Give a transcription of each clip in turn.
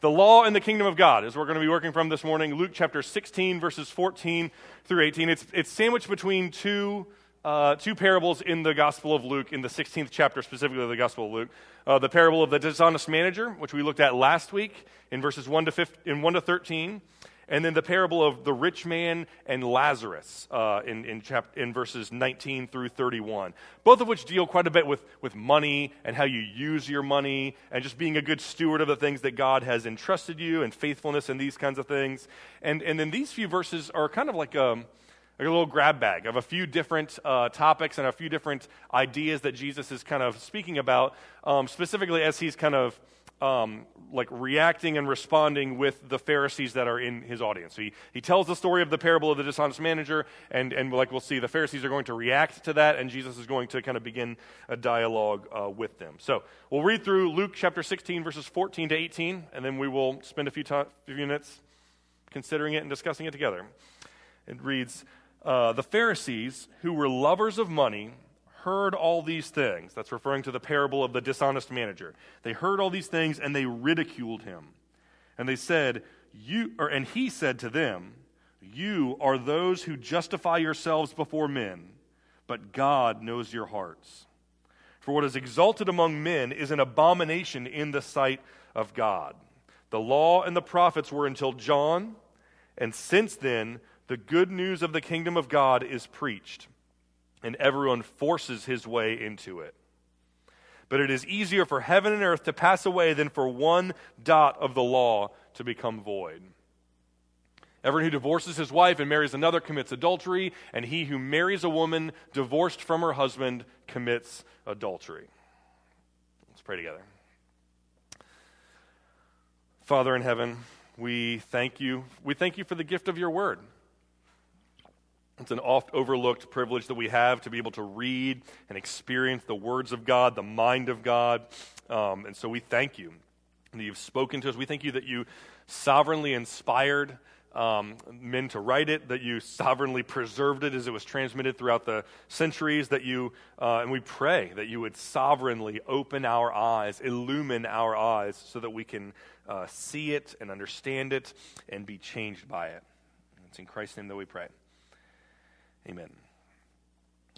The law and the kingdom of God is we're going to be working from this morning. Luke chapter 16, verses 14 through 18. It's, it's sandwiched between two, uh, two parables in the Gospel of Luke, in the 16th chapter specifically of the Gospel of Luke. Uh, the parable of the dishonest manager, which we looked at last week in verses 1 to, 15, in 1 to 13 and then the parable of the rich man and Lazarus uh, in, in, chap- in verses 19 through 31, both of which deal quite a bit with, with money and how you use your money and just being a good steward of the things that God has entrusted you and faithfulness and these kinds of things. And, and then these few verses are kind of like a, like a little grab bag of a few different uh, topics and a few different ideas that Jesus is kind of speaking about, um, specifically as he's kind of um, like reacting and responding with the Pharisees that are in his audience. He, he tells the story of the parable of the dishonest manager, and, and like we'll see, the Pharisees are going to react to that, and Jesus is going to kind of begin a dialogue uh, with them. So we'll read through Luke chapter 16, verses 14 to 18, and then we will spend a few, few minutes considering it and discussing it together. It reads uh, The Pharisees, who were lovers of money, heard all these things. That's referring to the parable of the dishonest manager. They heard all these things and they ridiculed him. And they said, you or and he said to them, you are those who justify yourselves before men, but God knows your hearts. For what is exalted among men is an abomination in the sight of God. The law and the prophets were until John, and since then the good news of the kingdom of God is preached and everyone forces his way into it. But it is easier for heaven and earth to pass away than for one dot of the law to become void. Everyone who divorces his wife and marries another commits adultery, and he who marries a woman divorced from her husband commits adultery. Let's pray together. Father in heaven, we thank you. We thank you for the gift of your word. It's an oft overlooked privilege that we have to be able to read and experience the words of God, the mind of God. Um, and so we thank you that you've spoken to us. We thank you that you sovereignly inspired um, men to write it, that you sovereignly preserved it as it was transmitted throughout the centuries, that you, uh, and we pray that you would sovereignly open our eyes, illumine our eyes, so that we can uh, see it and understand it and be changed by it. It's in Christ's name that we pray. Amen.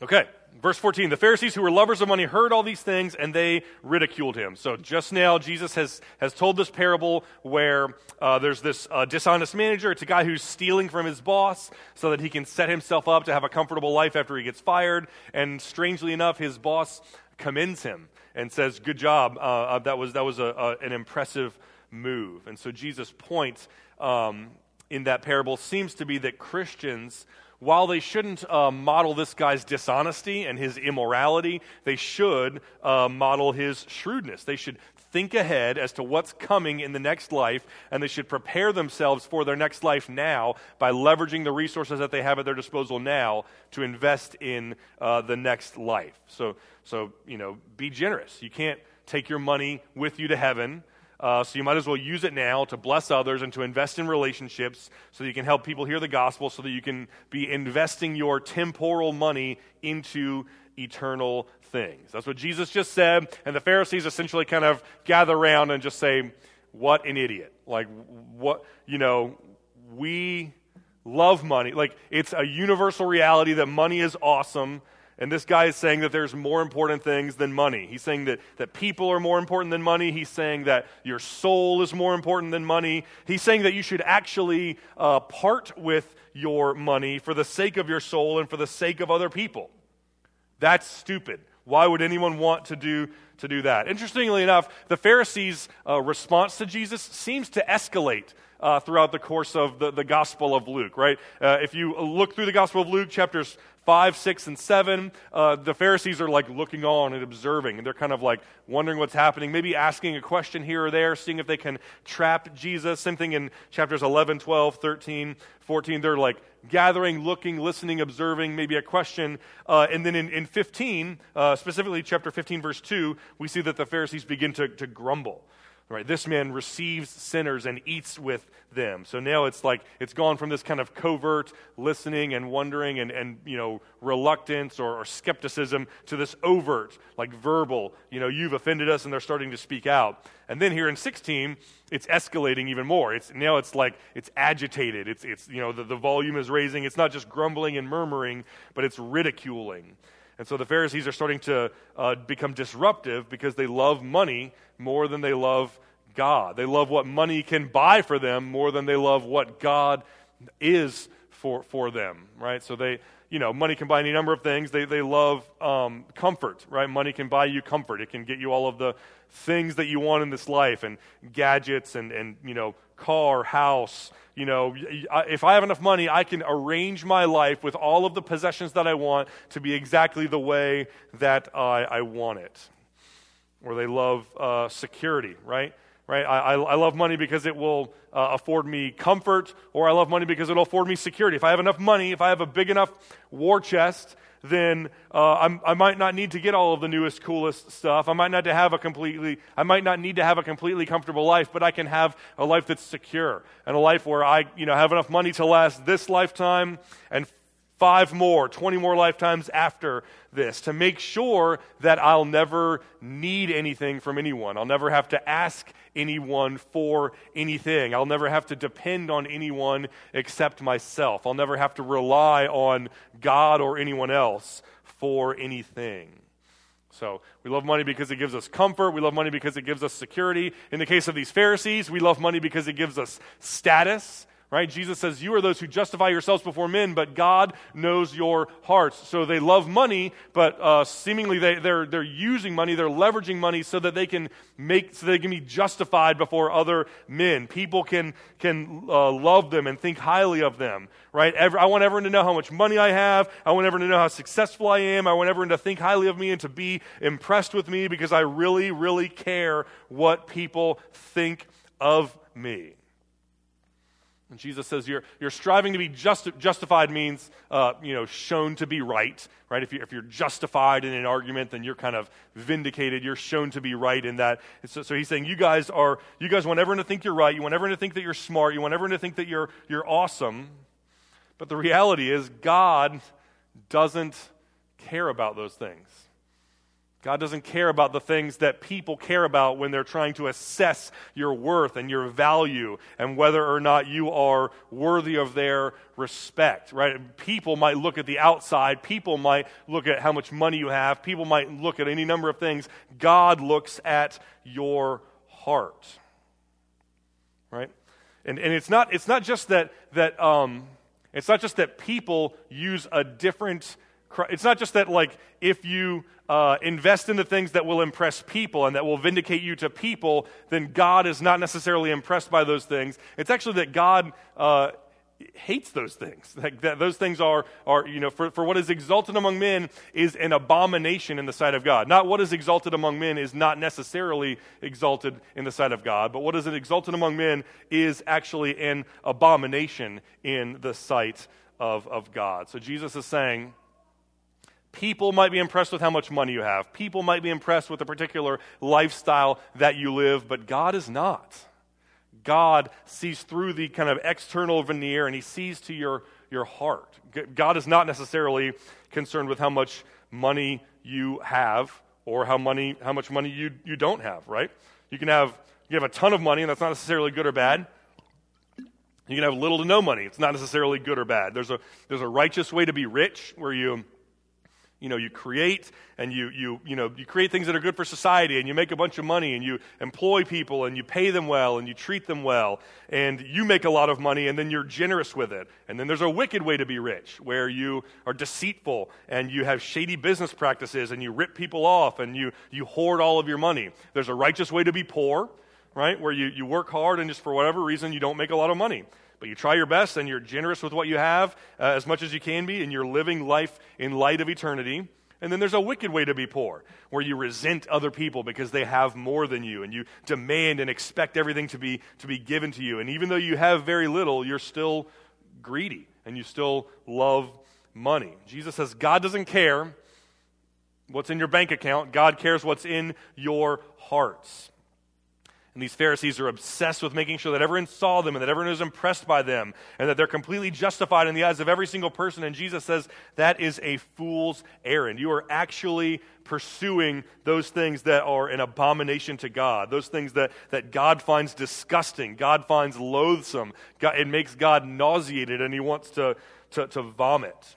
Okay, verse 14. The Pharisees who were lovers of money heard all these things and they ridiculed him. So just now, Jesus has, has told this parable where uh, there's this uh, dishonest manager. It's a guy who's stealing from his boss so that he can set himself up to have a comfortable life after he gets fired. And strangely enough, his boss commends him and says, Good job. Uh, uh that was, that was a, a, an impressive move. And so Jesus' point um, in that parable seems to be that Christians while they shouldn't uh, model this guy's dishonesty and his immorality, they should uh, model his shrewdness. They should think ahead as to what's coming in the next life, and they should prepare themselves for their next life now by leveraging the resources that they have at their disposal now to invest in uh, the next life. So, so, you know, be generous. You can't take your money with you to heaven. Uh, so you might as well use it now to bless others and to invest in relationships so that you can help people hear the gospel, so that you can be investing your temporal money into eternal things. That's what Jesus just said. And the Pharisees essentially kind of gather around and just say, What an idiot. Like, what, you know, we love money. Like, it's a universal reality that money is awesome and this guy is saying that there's more important things than money. He's saying that, that people are more important than money. He's saying that your soul is more important than money. He's saying that you should actually uh, part with your money for the sake of your soul and for the sake of other people. That's stupid. Why would anyone want to do, to do that? Interestingly enough, the Pharisees' uh, response to Jesus seems to escalate uh, throughout the course of the, the Gospel of Luke, right? Uh, if you look through the Gospel of Luke, chapters 5, 6, and 7, uh, the Pharisees are like looking on and observing, and they're kind of like wondering what's happening, maybe asking a question here or there, seeing if they can trap Jesus. Same thing in chapters 11, 12, 13, 14. They're like gathering, looking, listening, observing, maybe a question. Uh, and then in, in 15, uh, specifically chapter 15, verse 2, we see that the Pharisees begin to, to grumble. Right? This man receives sinners and eats with them. So now it's like it's gone from this kind of covert listening and wondering and, and you know, reluctance or, or skepticism to this overt, like verbal, you know, you've offended us, and they're starting to speak out. And then here in 16, it's escalating even more. It's, now it's like it's agitated. It's, it's you know, the, the volume is raising. It's not just grumbling and murmuring, but it's ridiculing. And so the Pharisees are starting to uh, become disruptive because they love money more than they love God. They love what money can buy for them more than they love what God is for, for them, right? So they, you know, money can buy any number of things. They, they love um, comfort, right? Money can buy you comfort. It can get you all of the things that you want in this life and gadgets and, and you know, car, house. You know, if I have enough money, I can arrange my life with all of the possessions that I want to be exactly the way that I, I want it. Or they love uh, security, right? Right? I, I, love money because it will uh, afford me comfort, or I love money because it'll afford me security. If I have enough money, if I have a big enough war chest, then uh, i might not need to get all of the newest, coolest stuff. I might not to have a completely, I might not need to have a completely comfortable life, but I can have a life that's secure and a life where I, you know, have enough money to last this lifetime and five more, 20 more lifetimes after this to make sure that I'll never need anything from anyone. I'll never have to ask anyone for anything. I'll never have to depend on anyone except myself. I'll never have to rely on God or anyone else for anything. So, we love money because it gives us comfort. We love money because it gives us security. In the case of these Pharisees, we love money because it gives us status right? Jesus says, You are those who justify yourselves before men, but God knows your hearts. So they love money, but uh, seemingly they, are they're, they're using money, they're leveraging money so that they can make, so they can be justified before other men. People can, can uh, love them and think highly of them, right? Every, I want everyone to know how much money I have. I want everyone to know how successful I am. I want everyone to think highly of me and to be impressed with me because I really, really care what people think of me. And Jesus says you're, you're striving to be just, justified means, uh, you know, shown to be right, right? If, you, if you're justified in an argument, then you're kind of vindicated. You're shown to be right in that. So, so, he's saying you guys are, you guys want everyone to think you're right. You want everyone to think that you're smart. You want everyone to think that you're, you're awesome. But the reality is God doesn't care about those things. God doesn't care about the things that people care about when they're trying to assess your worth and your value and whether or not you are worthy of their respect, right? People might look at the outside. People might look at how much money you have. People might look at any number of things. God looks at your heart, right? And, and it's, not, it's not just that, that um, it's not just that people use a different it's not just that, like, if you uh, invest in the things that will impress people and that will vindicate you to people, then God is not necessarily impressed by those things. It's actually that God uh, hates those things. Like that those things are, are you know, for, for what is exalted among men is an abomination in the sight of God. Not what is exalted among men is not necessarily exalted in the sight of God, but what is exalted among men is actually an abomination in the sight of, of God. So Jesus is saying, People might be impressed with how much money you have. People might be impressed with a particular lifestyle that you live, but God is not. God sees through the kind of external veneer and he sees to your, your heart. God is not necessarily concerned with how much money you have or how, money, how much money you, you don't have, right? You can have, you have a ton of money, and that's not necessarily good or bad. You can have little to no money. It's not necessarily good or bad. There's a, there's a righteous way to be rich where you you know you create and you you you know you create things that are good for society and you make a bunch of money and you employ people and you pay them well and you treat them well and you make a lot of money and then you're generous with it. And then there's a wicked way to be rich where you are deceitful and you have shady business practices and you rip people off and you you hoard all of your money. There's a righteous way to be poor right where you, you work hard and just for whatever reason you don't make a lot of money but you try your best and you're generous with what you have uh, as much as you can be, and you're living life in light of eternity. And then there's a wicked way to be poor, where you resent other people because they have more than you, and you demand and expect everything to be, to be given to you. And even though you have very little, you're still greedy, and you still love money. Jesus says God doesn't care what's in your bank account, God cares what's in your hearts. And these Pharisees are obsessed with making sure that everyone saw them and that everyone is impressed by them and that they're completely justified in the eyes of every single person. And Jesus says that is a fool's errand. You are actually pursuing those things that are an abomination to God, those things that, that God finds disgusting, God finds loathsome. God, it makes God nauseated and he wants to, to, to vomit.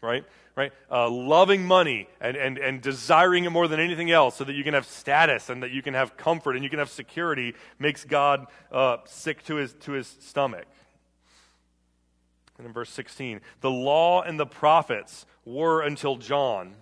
Right? Right? Uh, loving money and, and, and desiring it more than anything else so that you can have status and that you can have comfort and you can have security makes God uh, sick to his, to his stomach. And in verse 16, the law and the prophets were until John.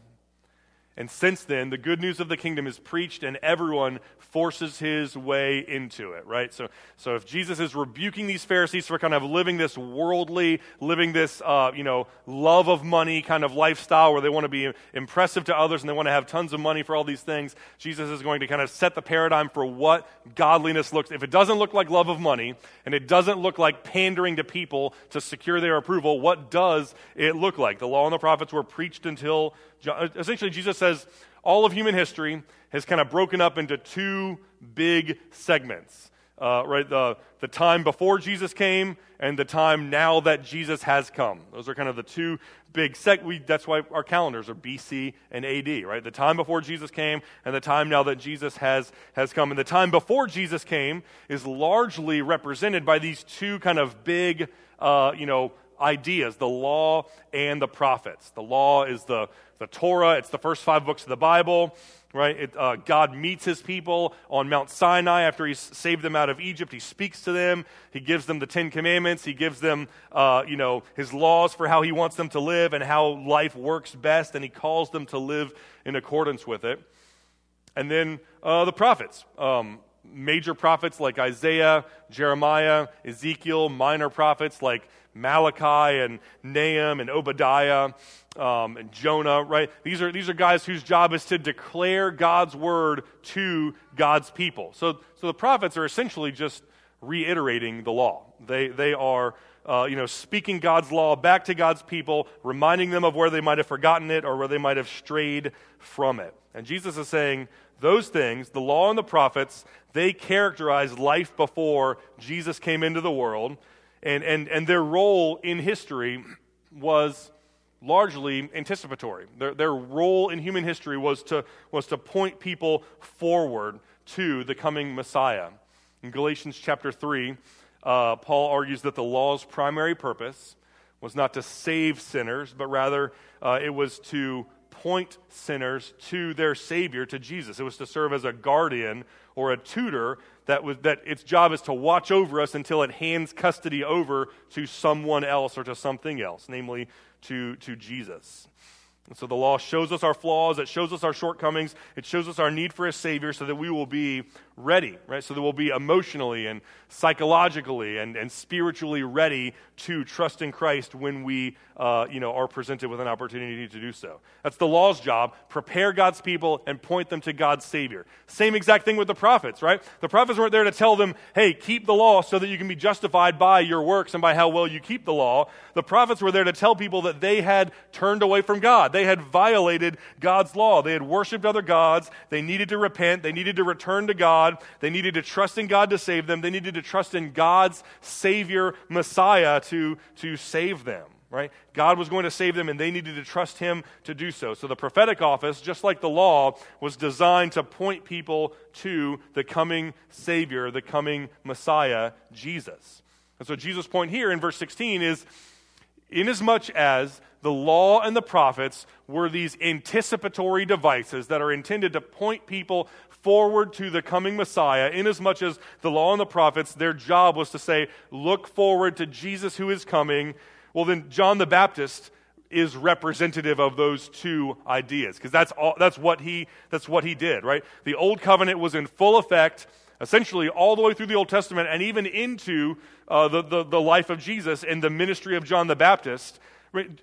And since then, the good news of the kingdom is preached, and everyone forces his way into it, right? So, so if Jesus is rebuking these Pharisees for kind of living this worldly, living this, uh, you know, love of money kind of lifestyle where they want to be impressive to others and they want to have tons of money for all these things, Jesus is going to kind of set the paradigm for what godliness looks. If it doesn't look like love of money and it doesn't look like pandering to people to secure their approval, what does it look like? The law and the prophets were preached until, essentially, Jesus says, all of human history has kind of broken up into two big segments. Uh, right, the, the time before Jesus came and the time now that Jesus has come. Those are kind of the two big seg. We, that's why our calendars are BC and AD, right? The time before Jesus came and the time now that Jesus has, has come. And the time before Jesus came is largely represented by these two kind of big, uh, you know, ideas the law and the prophets. The law is the, the Torah, it's the first five books of the Bible right? It, uh, God meets his people on Mount Sinai after he's saved them out of Egypt. He speaks to them. He gives them the Ten Commandments. He gives them, uh, you know, his laws for how he wants them to live and how life works best, and he calls them to live in accordance with it. And then uh, the prophets. Um, major prophets like Isaiah, Jeremiah, Ezekiel, minor prophets like Malachi and Nahum and Obadiah um, and Jonah, right? These are, these are guys whose job is to declare God's word to God's people. So, so the prophets are essentially just reiterating the law. They, they are, uh, you know, speaking God's law back to God's people, reminding them of where they might have forgotten it or where they might have strayed from it. And Jesus is saying those things, the law and the prophets, they characterize life before Jesus came into the world. And, and, and their role in history was largely anticipatory. Their, their role in human history was to, was to point people forward to the coming Messiah. In Galatians chapter 3, uh, Paul argues that the law's primary purpose was not to save sinners, but rather uh, it was to point sinners to their Savior, to Jesus. It was to serve as a guardian or a tutor that, was, that its job is to watch over us until it hands custody over to someone else or to something else, namely to, to Jesus. And so the law shows us our flaws, it shows us our shortcomings, it shows us our need for a Savior so that we will be ready, right? So that we'll be emotionally and psychologically and, and spiritually ready to trust in Christ when we, uh, you know, are presented with an opportunity to do so. That's the law's job. Prepare God's people and point them to God's Savior. Same exact thing with the prophets, right? The prophets weren't there to tell them, hey, keep the law so that you can be justified by your works and by how well you keep the law. The prophets were there to tell people that they had turned away from God. They had violated God's law. They had worshiped other gods. They needed to repent. They needed to return to God. They needed to trust in God to save them. They needed to trust in God's Savior, Messiah, to, to save them. Right? God was going to save them, and they needed to trust Him to do so. So the prophetic office, just like the law, was designed to point people to the coming Savior, the coming Messiah, Jesus. And so Jesus' point here in verse 16 is inasmuch as the law and the prophets were these anticipatory devices that are intended to point people forward to the coming Messiah, inasmuch as the law and the prophets, their job was to say, look forward to Jesus who is coming. Well, then John the Baptist is representative of those two ideas because that's, that's, what he, that's what he did, right? The old covenant was in full effect essentially all the way through the Old Testament and even into uh, the, the, the life of Jesus and the ministry of John the Baptist.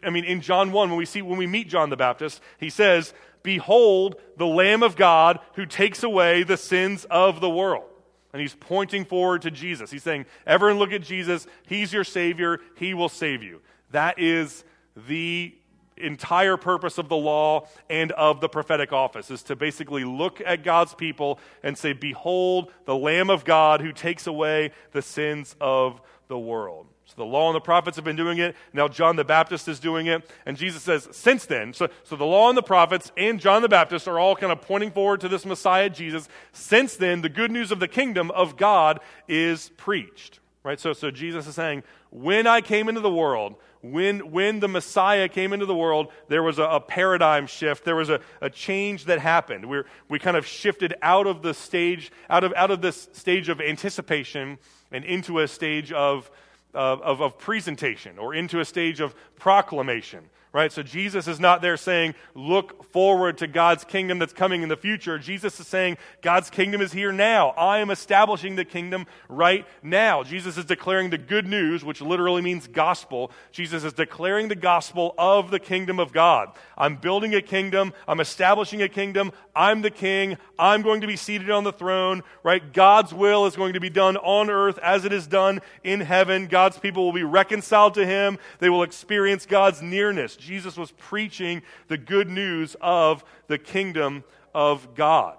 I mean, in John 1, when we, see, when we meet John the Baptist, he says, Behold, the Lamb of God who takes away the sins of the world. And he's pointing forward to Jesus. He's saying, Everyone look at Jesus. He's your Savior. He will save you. That is the entire purpose of the law and of the prophetic office is to basically look at God's people and say, Behold, the Lamb of God who takes away the sins of the world. So the law and the prophets have been doing it. Now John the Baptist is doing it. And Jesus says, since then, so, so the law and the prophets and John the Baptist are all kind of pointing forward to this Messiah, Jesus. Since then, the good news of the kingdom of God is preached. Right? So, so Jesus is saying, when I came into the world, when, when the Messiah came into the world, there was a, a paradigm shift. There was a, a change that happened. we we kind of shifted out of the stage, out of, out of this stage of anticipation and into a stage of, of, of, of presentation or into a stage of proclamation right? So Jesus is not there saying, look forward to God's kingdom that's coming in the future. Jesus is saying, God's kingdom is here now. I am establishing the kingdom right now. Jesus is declaring the good news, which literally means gospel. Jesus is declaring the gospel of the kingdom of God. I'm building a kingdom. I'm establishing a kingdom. I'm the king. I'm going to be seated on the throne, right? God's will is going to be done on earth as it is done in heaven. God's people will be reconciled to him. They will experience God's nearness. Jesus was preaching the good news of the kingdom of God.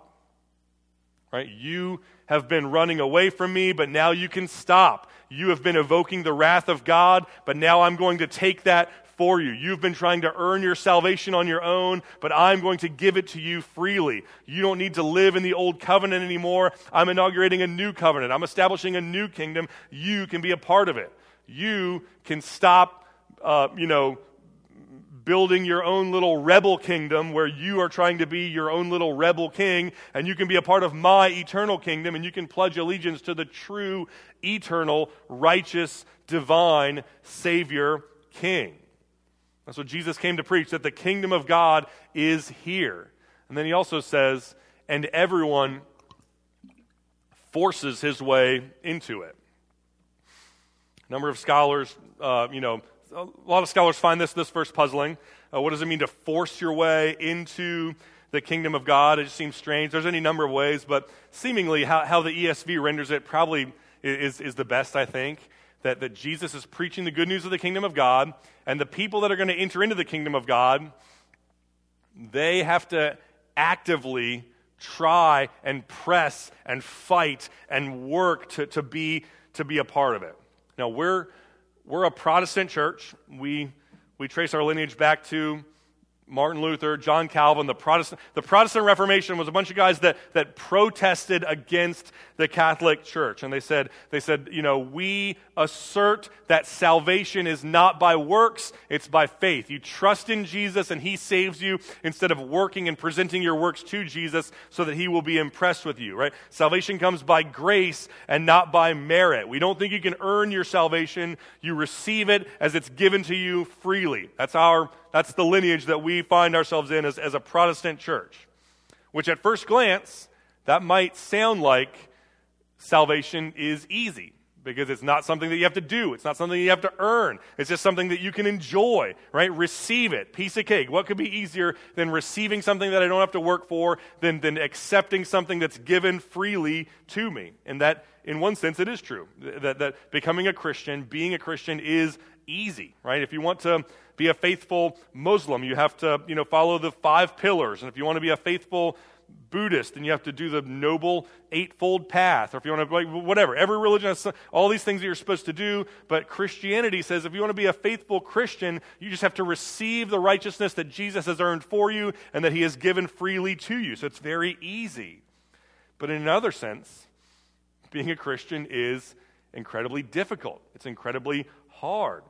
Right? You have been running away from me, but now you can stop. You have been evoking the wrath of God, but now I'm going to take that for you. You've been trying to earn your salvation on your own, but I'm going to give it to you freely. You don't need to live in the old covenant anymore. I'm inaugurating a new covenant. I'm establishing a new kingdom. You can be a part of it. You can stop, uh, you know, building your own little rebel kingdom where you are trying to be your own little rebel king, and you can be a part of my eternal kingdom, and you can pledge allegiance to the true, eternal, righteous, divine Savior King. That's what Jesus came to preach, that the kingdom of God is here. And then he also says, and everyone forces his way into it. A number of scholars, uh, you know, a lot of scholars find this, this verse puzzling. Uh, what does it mean to force your way into the kingdom of God? It just seems strange. There's any number of ways, but seemingly how, how the ESV renders it probably is, is the best, I think. That, that Jesus is preaching the good news of the kingdom of God, and the people that are going to enter into the kingdom of God, they have to actively try and press and fight and work to, to, be, to be a part of it. Now, we're, we're a Protestant church. We, we trace our lineage back to Martin Luther, John Calvin, the Protestant, the Protestant Reformation was a bunch of guys that, that protested against the Catholic Church. And they said, they said, you know, we assert that salvation is not by works, it's by faith. You trust in Jesus and he saves you instead of working and presenting your works to Jesus so that he will be impressed with you, right? Salvation comes by grace and not by merit. We don't think you can earn your salvation. You receive it as it's given to you freely. That's our that's the lineage that we find ourselves in as, as a Protestant church. Which at first glance, that might sound like salvation is easy because it's not something that you have to do. It's not something you have to earn. It's just something that you can enjoy, right? Receive it. Piece of cake. What could be easier than receiving something that I don't have to work for, than, than accepting something that's given freely to me? And that, in one sense, it is true. That, that becoming a Christian, being a Christian is easy, right? If you want to be a faithful Muslim, you have to, you know, follow the five pillars. And if you want to be a faithful Buddhist, then you have to do the noble eightfold path. Or if you want to, like, whatever. Every religion has all these things that you're supposed to do. But Christianity says if you want to be a faithful Christian, you just have to receive the righteousness that Jesus has earned for you and that he has given freely to you. So it's very easy. But in another sense, being a Christian is incredibly difficult. It's incredibly hard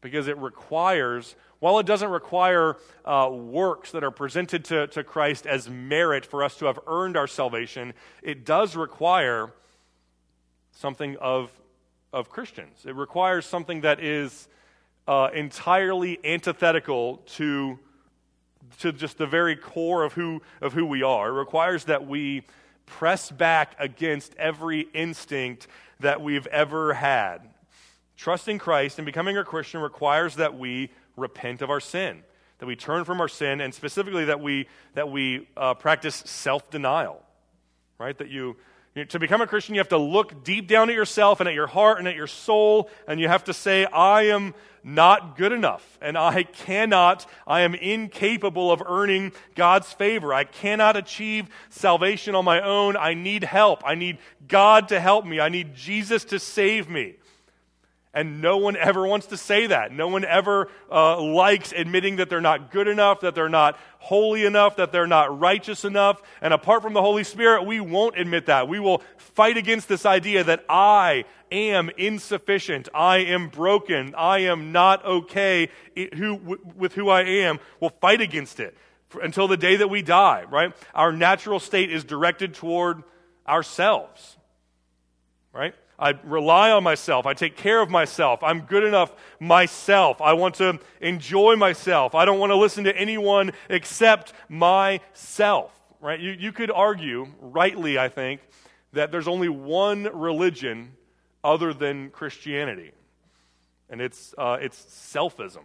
because it requires, while it doesn't require uh, works that are presented to, to Christ as merit for us to have earned our salvation, it does require something of, of Christians. It requires something that is uh, entirely antithetical to, to just the very core of who, of who we are. It requires that we press back against every instinct that we've ever had Trusting Christ and becoming a Christian requires that we repent of our sin, that we turn from our sin, and specifically that we, that we uh, practice self denial, right? That you, To become a Christian, you have to look deep down at yourself and at your heart and at your soul, and you have to say, I am not good enough, and I cannot, I am incapable of earning God's favor. I cannot achieve salvation on my own. I need help. I need God to help me. I need Jesus to save me. And no one ever wants to say that. No one ever uh, likes admitting that they're not good enough, that they're not holy enough, that they're not righteous enough. And apart from the Holy Spirit, we won't admit that. We will fight against this idea that I am insufficient. I am broken. I am not okay with who I am. We'll fight against it until the day that we die, right? Our natural state is directed toward ourselves, right? I rely on myself. I take care of myself. I'm good enough myself. I want to enjoy myself. I don't want to listen to anyone except myself. Right? You, you could argue, rightly, I think, that there's only one religion other than Christianity, and it's, uh, it's selfism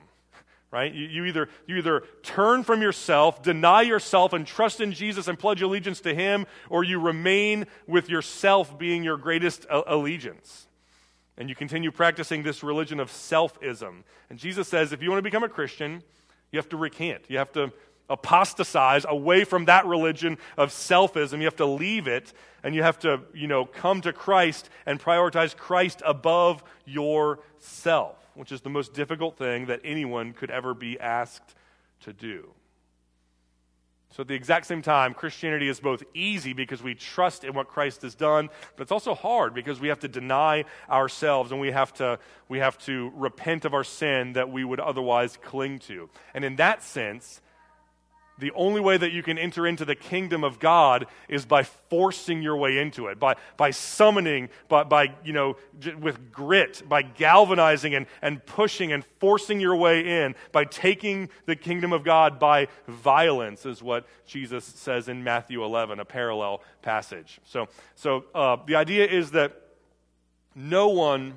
right? You, you, either, you either turn from yourself, deny yourself, and trust in Jesus and pledge allegiance to Him, or you remain with yourself being your greatest allegiance. And you continue practicing this religion of selfism. And Jesus says if you want to become a Christian, you have to recant. You have to apostatize away from that religion of selfism. You have to leave it and you have to, you know, come to Christ and prioritize Christ above yourself which is the most difficult thing that anyone could ever be asked to do. So, at the exact same time, Christianity is both easy because we trust in what Christ has done, but it's also hard because we have to deny ourselves and we have to, we have to repent of our sin that we would otherwise cling to. And in that sense, the only way that you can enter into the kingdom of God is by forcing your way into it, by, by summoning, by, by, you know, with grit, by galvanizing and, and pushing and forcing your way in, by taking the kingdom of God by violence, is what Jesus says in Matthew 11, a parallel passage. So, so uh, the idea is that no one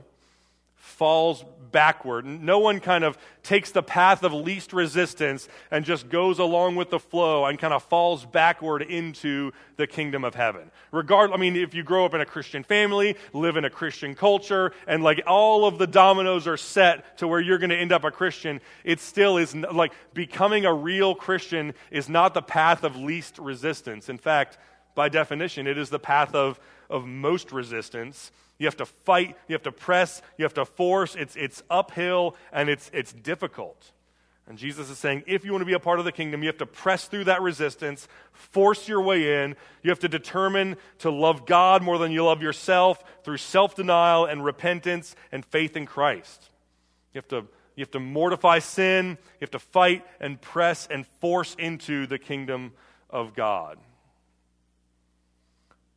falls backward. No one kind of takes the path of least resistance and just goes along with the flow and kind of falls backward into the kingdom of heaven. Regard, I mean, if you grow up in a Christian family, live in a Christian culture, and like all of the dominoes are set to where you're going to end up a Christian, it still is like becoming a real Christian is not the path of least resistance. In fact, by definition, it is the path of, of most resistance you have to fight, you have to press, you have to force. It's, it's uphill and it's, it's difficult. And Jesus is saying, if you want to be a part of the kingdom, you have to press through that resistance, force your way in. You have to determine to love God more than you love yourself through self denial and repentance and faith in Christ. You have, to, you have to mortify sin, you have to fight and press and force into the kingdom of God.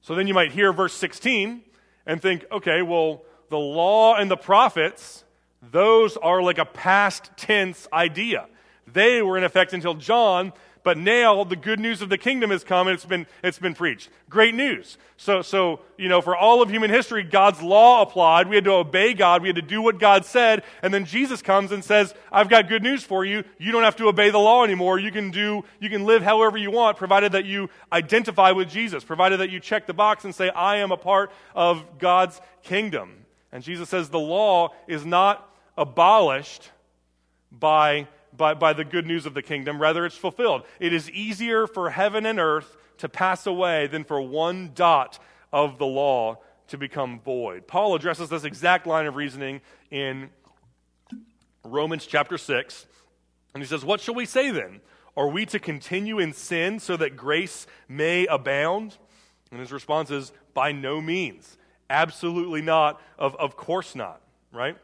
So then you might hear verse 16 and think, okay, well, the law and the prophets, those are like a past tense idea. They were in effect until John, but now the good news of the kingdom has come and it's been, it's been preached. Great news. So, so, you know, for all of human history, God's law applied. We had to obey God. We had to do what God said. And then Jesus comes and says, I've got good news for you. You don't have to obey the law anymore. You can do, you can live however you want, provided that you identify with Jesus, provided that you check the box and say, I am a part of God's kingdom. And Jesus says the law is not abolished by by, by the good news of the kingdom. Rather, it's fulfilled. It is easier for heaven and earth to pass away than for one dot of the law to become void. Paul addresses this exact line of reasoning in Romans chapter 6. And he says, What shall we say then? Are we to continue in sin so that grace may abound? And his response is, By no means. Absolutely not. Of, of course not, right?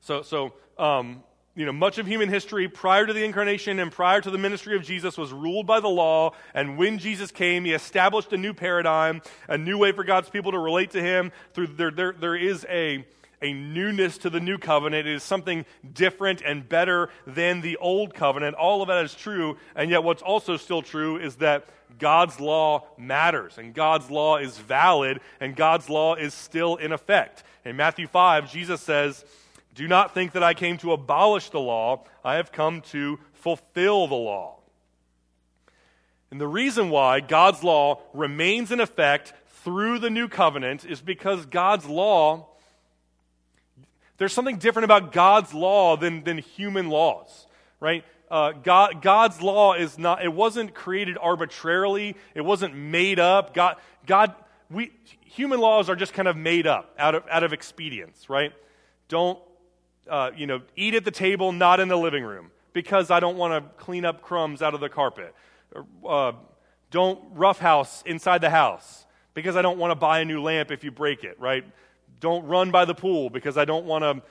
So, so um, you know, much of human history prior to the incarnation and prior to the ministry of Jesus was ruled by the law. And when Jesus came, he established a new paradigm, a new way for God's people to relate to him. Through there, there, there is a, a newness to the new covenant. It is something different and better than the old covenant. All of that is true. And yet, what's also still true is that God's law matters and God's law is valid and God's law is still in effect. In Matthew 5, Jesus says, do not think that I came to abolish the law. I have come to fulfill the law. And the reason why God's law remains in effect through the new covenant is because God's law, there's something different about God's law than, than human laws, right? Uh, God, God's law is not, it wasn't created arbitrarily, it wasn't made up. God, God, we, human laws are just kind of made up out of, out of expedience, right? Don't, uh, you know, eat at the table, not in the living room, because I don't want to clean up crumbs out of the carpet. Uh, don't roughhouse inside the house because I don't want to buy a new lamp if you break it, right? Don't run by the pool because I don't want to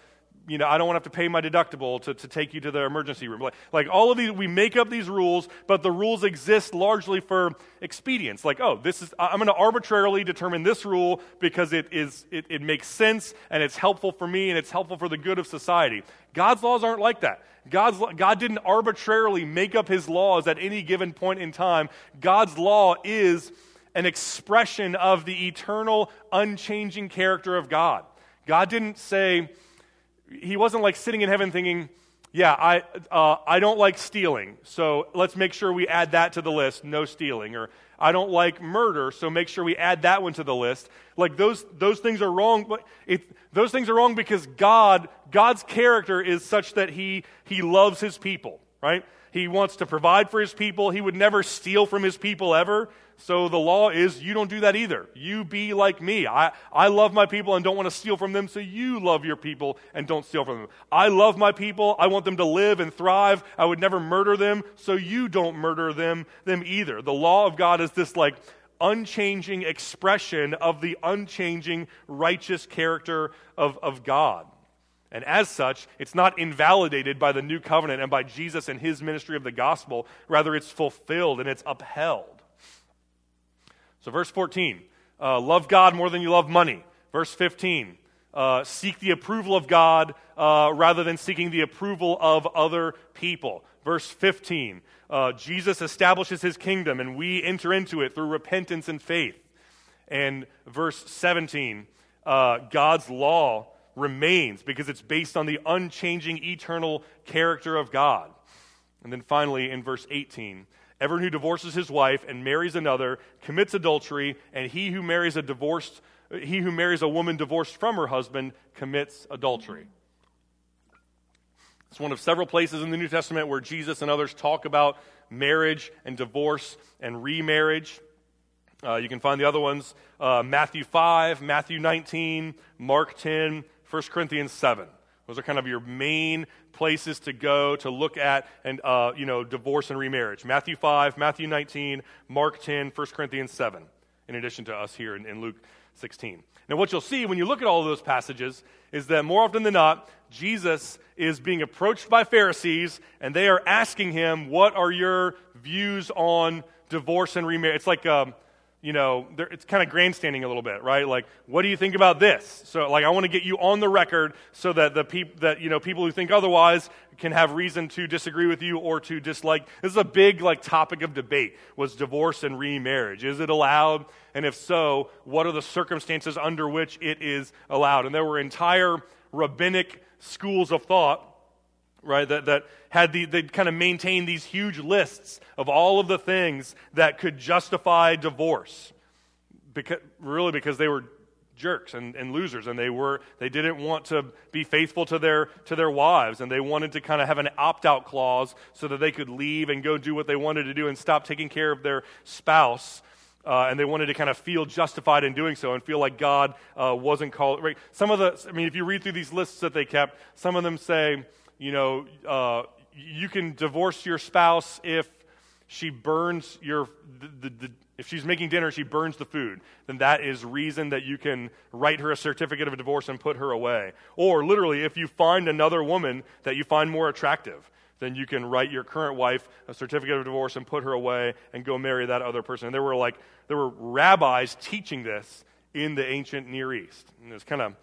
you know, I don't want to have to pay my deductible to, to take you to the emergency room. Like, like all of these, we make up these rules, but the rules exist largely for expedience. Like, oh, this is, I'm going to arbitrarily determine this rule because it is, it, it makes sense and it's helpful for me and it's helpful for the good of society. God's laws aren't like that. God's, God didn't arbitrarily make up his laws at any given point in time. God's law is an expression of the eternal, unchanging character of God. God didn't say, He wasn't like sitting in heaven thinking, yeah, I, uh, I don't like stealing, so let's make sure we add that to the list no stealing. Or I don't like murder, so make sure we add that one to the list. Like those, those things are wrong. But it, those things are wrong because God, God's character is such that he, he loves his people, right? He wants to provide for his people. He would never steal from his people ever. So the law is you don't do that either. You be like me. I, I love my people and don't want to steal from them, so you love your people and don't steal from them. I love my people. I want them to live and thrive. I would never murder them, so you don't murder them, them either. The law of God is this like unchanging expression of the unchanging righteous character of, of God. And as such, it's not invalidated by the new covenant and by Jesus and his ministry of the gospel. Rather, it's fulfilled and it's upheld. So, verse 14 uh, love God more than you love money. Verse 15 uh, seek the approval of God uh, rather than seeking the approval of other people. Verse 15 uh, Jesus establishes his kingdom and we enter into it through repentance and faith. And verse 17 uh, God's law remains because it's based on the unchanging eternal character of God. And then finally, in verse 18, Everyone who divorces his wife and marries another commits adultery, and he who marries a divorced he who marries a woman divorced from her husband commits adultery. It's one of several places in the New Testament where Jesus and others talk about marriage and divorce and remarriage. Uh, you can find the other ones uh, Matthew 5, Matthew 19, Mark 10, 1 Corinthians 7. Those are kind of your main places to go to look at and uh, you know divorce and remarriage. Matthew 5, Matthew 19, Mark 10, 1 Corinthians 7, in addition to us here in, in Luke 16. Now, what you'll see when you look at all of those passages is that more often than not, Jesus is being approached by Pharisees, and they are asking him, What are your views on divorce and remarriage? It's like, um, you know, it's kind of grandstanding a little bit, right? Like, what do you think about this? So, like, I want to get you on the record so that the people that you know people who think otherwise can have reason to disagree with you or to dislike. This is a big like topic of debate: was divorce and remarriage. Is it allowed? And if so, what are the circumstances under which it is allowed? And there were entire rabbinic schools of thought right? That, that had the, they kind of maintained these huge lists of all of the things that could justify divorce. Because, really because they were jerks and, and losers and they were they didn't want to be faithful to their to their wives and they wanted to kind of have an opt-out clause so that they could leave and go do what they wanted to do and stop taking care of their spouse uh, and they wanted to kind of feel justified in doing so and feel like God uh, wasn't called. Right? Some of the, I mean, if you read through these lists that they kept, some of them say, you know, uh, you can divorce your spouse if she burns your, the, the, the, if she's making dinner, she burns the food, then that is reason that you can write her a certificate of divorce and put her away. Or literally, if you find another woman that you find more attractive, then you can write your current wife a certificate of divorce and put her away and go marry that other person. And there were like, there were rabbis teaching this in the ancient Near East. And it was kind of,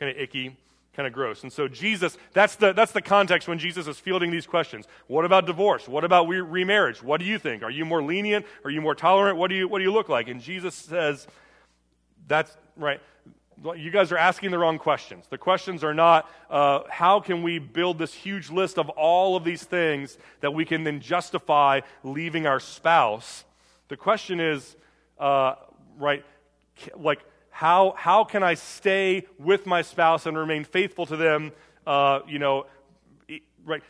kind of icky kind of gross. And so Jesus, that's the, that's the context when Jesus is fielding these questions. What about divorce? What about re- remarriage? What do you think? Are you more lenient? Are you more tolerant? What do you, what do you look like? And Jesus says, that's right. You guys are asking the wrong questions. The questions are not, uh, how can we build this huge list of all of these things that we can then justify leaving our spouse? The question is, uh, right, like, how, how can I stay with my spouse and remain faithful to them? Uh, you know, right?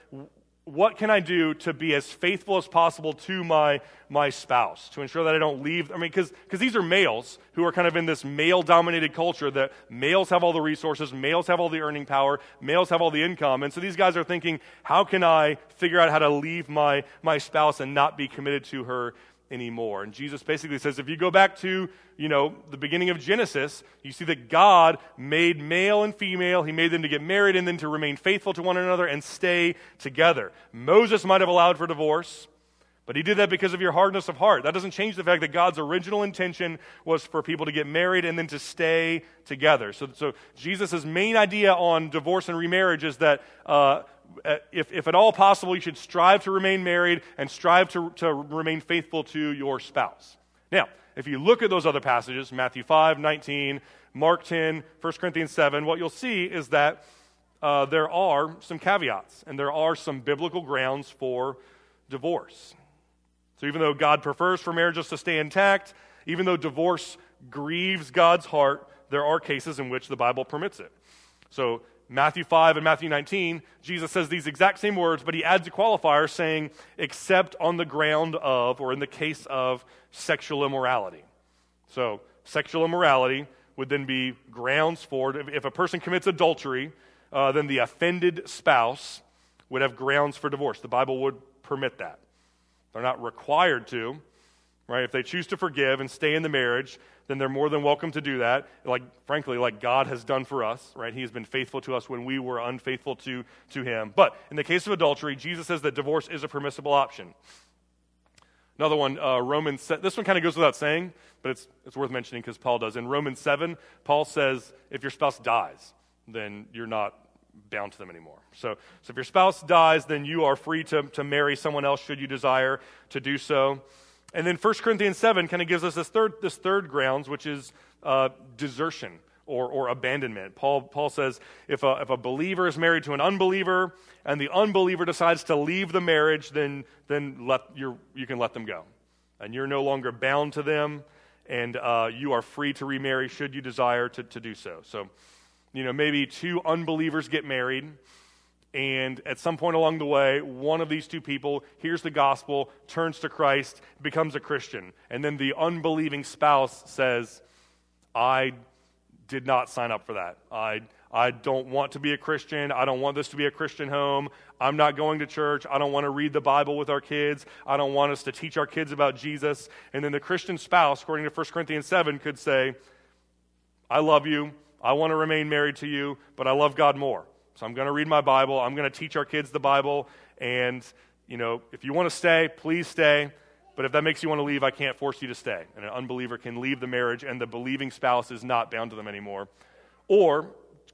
What can I do to be as faithful as possible to my, my spouse to ensure that I don't leave? I mean, because these are males who are kind of in this male dominated culture that males have all the resources, males have all the earning power, males have all the income. And so these guys are thinking, how can I figure out how to leave my, my spouse and not be committed to her anymore. And Jesus basically says if you go back to, you know, the beginning of Genesis, you see that God made male and female. He made them to get married and then to remain faithful to one another and stay together. Moses might have allowed for divorce, but he did that because of your hardness of heart. That doesn't change the fact that God's original intention was for people to get married and then to stay together. So, so Jesus' main idea on divorce and remarriage is that uh, if, if at all possible, you should strive to remain married and strive to, to remain faithful to your spouse. Now, if you look at those other passages, Matthew 5, 19, Mark 10, 1 Corinthians 7, what you'll see is that uh, there are some caveats and there are some biblical grounds for divorce. So even though God prefers for marriages to stay intact, even though divorce grieves God's heart, there are cases in which the Bible permits it. So Matthew 5 and Matthew 19, Jesus says these exact same words, but he adds a qualifier saying, except on the ground of, or in the case of, sexual immorality. So, sexual immorality would then be grounds for, if a person commits adultery, uh, then the offended spouse would have grounds for divorce. The Bible would permit that. They're not required to, right? If they choose to forgive and stay in the marriage, then they're more than welcome to do that. Like, frankly, like God has done for us, right? He has been faithful to us when we were unfaithful to, to Him. But in the case of adultery, Jesus says that divorce is a permissible option. Another one, uh, Romans, this one kind of goes without saying, but it's, it's worth mentioning because Paul does. In Romans 7, Paul says if your spouse dies, then you're not bound to them anymore. So, so if your spouse dies, then you are free to, to marry someone else should you desire to do so. And then 1 Corinthians 7 kind of gives us this third, this third grounds, which is uh, desertion or, or abandonment. Paul, Paul says if a, if a believer is married to an unbeliever and the unbeliever decides to leave the marriage, then, then let, you you can let them go. And you're no longer bound to them, and uh, you are free to remarry should you desire to, to do so. So, you know, maybe two unbelievers get married and at some point along the way, one of these two people hears the gospel, turns to Christ, becomes a Christian. And then the unbelieving spouse says, I did not sign up for that. I, I don't want to be a Christian. I don't want this to be a Christian home. I'm not going to church. I don't want to read the Bible with our kids. I don't want us to teach our kids about Jesus. And then the Christian spouse, according to 1 Corinthians 7, could say, I love you. I want to remain married to you, but I love God more. So I'm going to read my Bible. I'm going to teach our kids the Bible. And, you know, if you want to stay, please stay. But if that makes you want to leave, I can't force you to stay. And an unbeliever can leave the marriage, and the believing spouse is not bound to them anymore. Or,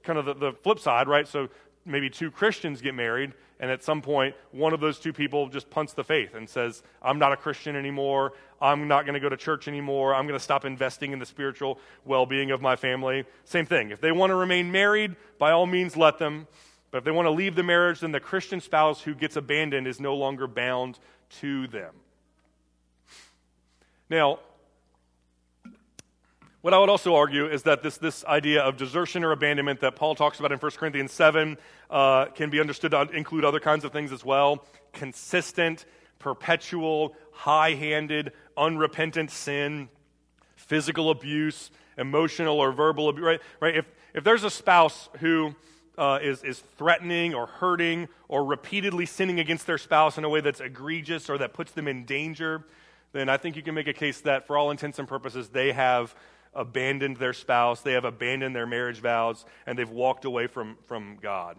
kind of the, the flip side, right? So maybe two Christians get married, and at some point, one of those two people just punts the faith and says, I'm not a Christian anymore. I'm not going to go to church anymore. I'm going to stop investing in the spiritual well being of my family. Same thing. If they want to remain married, by all means, let them. But if they want to leave the marriage, then the Christian spouse who gets abandoned is no longer bound to them. Now, what I would also argue is that this, this idea of desertion or abandonment that Paul talks about in 1 Corinthians 7 uh, can be understood to include other kinds of things as well consistent, perpetual, high handed, unrepentant sin, physical abuse, emotional or verbal abuse. Right? right? If, if there's a spouse who uh, is, is threatening or hurting or repeatedly sinning against their spouse in a way that's egregious or that puts them in danger, then I think you can make a case that for all intents and purposes, they have abandoned their spouse, they have abandoned their marriage vows, and they've walked away from, from God.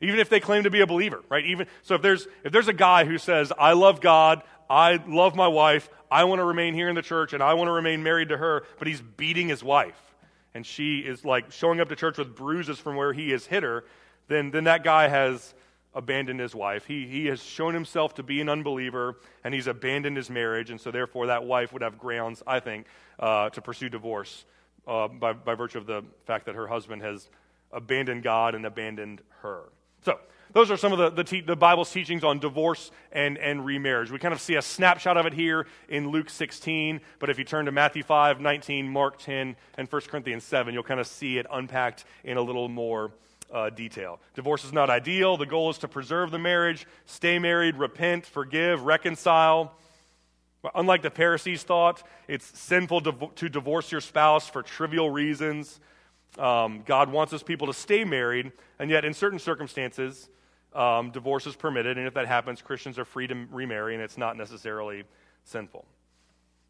Even if they claim to be a believer, right? Even so if there's if there's a guy who says, I love God, I love my wife, I want to remain here in the church, and I want to remain married to her, but he's beating his wife, and she is like showing up to church with bruises from where he has hit her, then then that guy has abandoned his wife. He, he has shown himself to be an unbeliever, and he's abandoned his marriage, and so therefore that wife would have grounds, I think, uh, to pursue divorce uh, by, by virtue of the fact that her husband has abandoned God and abandoned her. So, those are some of the, the, te- the, Bible's teachings on divorce and, and remarriage. We kind of see a snapshot of it here in Luke 16, but if you turn to Matthew 5, 19, Mark 10, and 1 Corinthians 7, you'll kind of see it unpacked in a little more uh, detail. Divorce is not ideal. The goal is to preserve the marriage, stay married, repent, forgive, reconcile. Unlike the Pharisees thought, it's sinful to, to divorce your spouse for trivial reasons. Um, God wants his people to stay married, and yet in certain circumstances, um, divorce is permitted, and if that happens, Christians are free to remarry, and it's not necessarily sinful.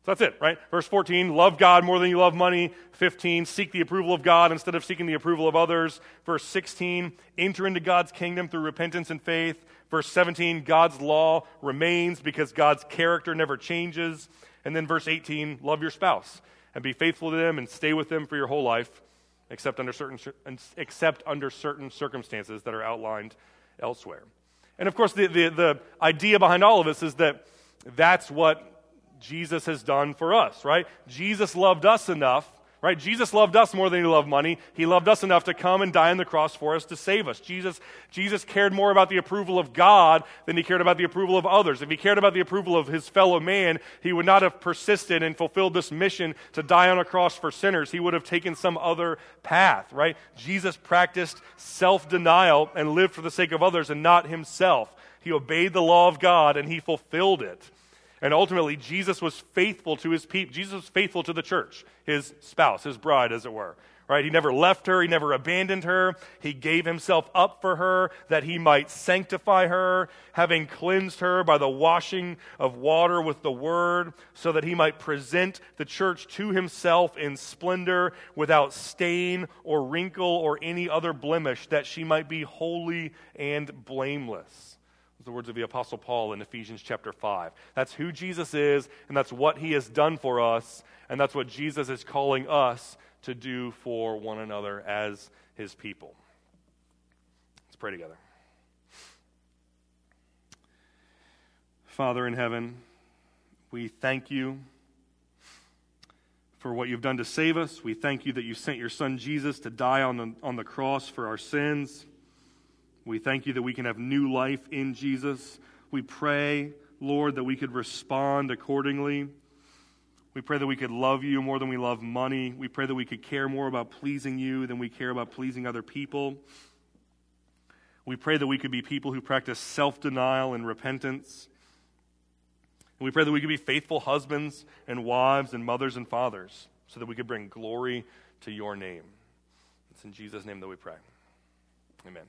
So that's it, right? Verse 14, love God more than you love money. 15, seek the approval of God instead of seeking the approval of others. Verse 16, enter into God's kingdom through repentance and faith. Verse 17, God's law remains because God's character never changes. And then verse 18, love your spouse and be faithful to them and stay with them for your whole life, except under certain, except under certain circumstances that are outlined elsewhere. And of course, the, the, the idea behind all of this is that that's what Jesus has done for us, right? Jesus loved us enough, right? Jesus loved us more than he loved money. He loved us enough to come and die on the cross for us to save us. Jesus, Jesus cared more about the approval of God than he cared about the approval of others. If he cared about the approval of his fellow man, he would not have persisted and fulfilled this mission to die on a cross for sinners. He would have taken some other path, right? Jesus practiced self denial and lived for the sake of others and not himself. He obeyed the law of God and he fulfilled it. And ultimately, Jesus was faithful to his people. Jesus was faithful to the church, his spouse, his bride, as it were. Right? He never left her. He never abandoned her. He gave himself up for her that he might sanctify her, having cleansed her by the washing of water with the word, so that he might present the church to himself in splendor, without stain or wrinkle or any other blemish, that she might be holy and blameless the words of the Apostle Paul in Ephesians chapter 5. That's who Jesus is, and that's what he has done for us, and that's what Jesus is calling us to do for one another as his people. Let's pray together. Father in heaven, we thank you for what you've done to save us. We thank you that you sent your son Jesus to die on the, on the cross for our sins. We thank you that we can have new life in Jesus. We pray, Lord, that we could respond accordingly. We pray that we could love you more than we love money. We pray that we could care more about pleasing you than we care about pleasing other people. We pray that we could be people who practice self denial and repentance. And we pray that we could be faithful husbands and wives and mothers and fathers so that we could bring glory to your name. It's in Jesus' name that we pray. Amen.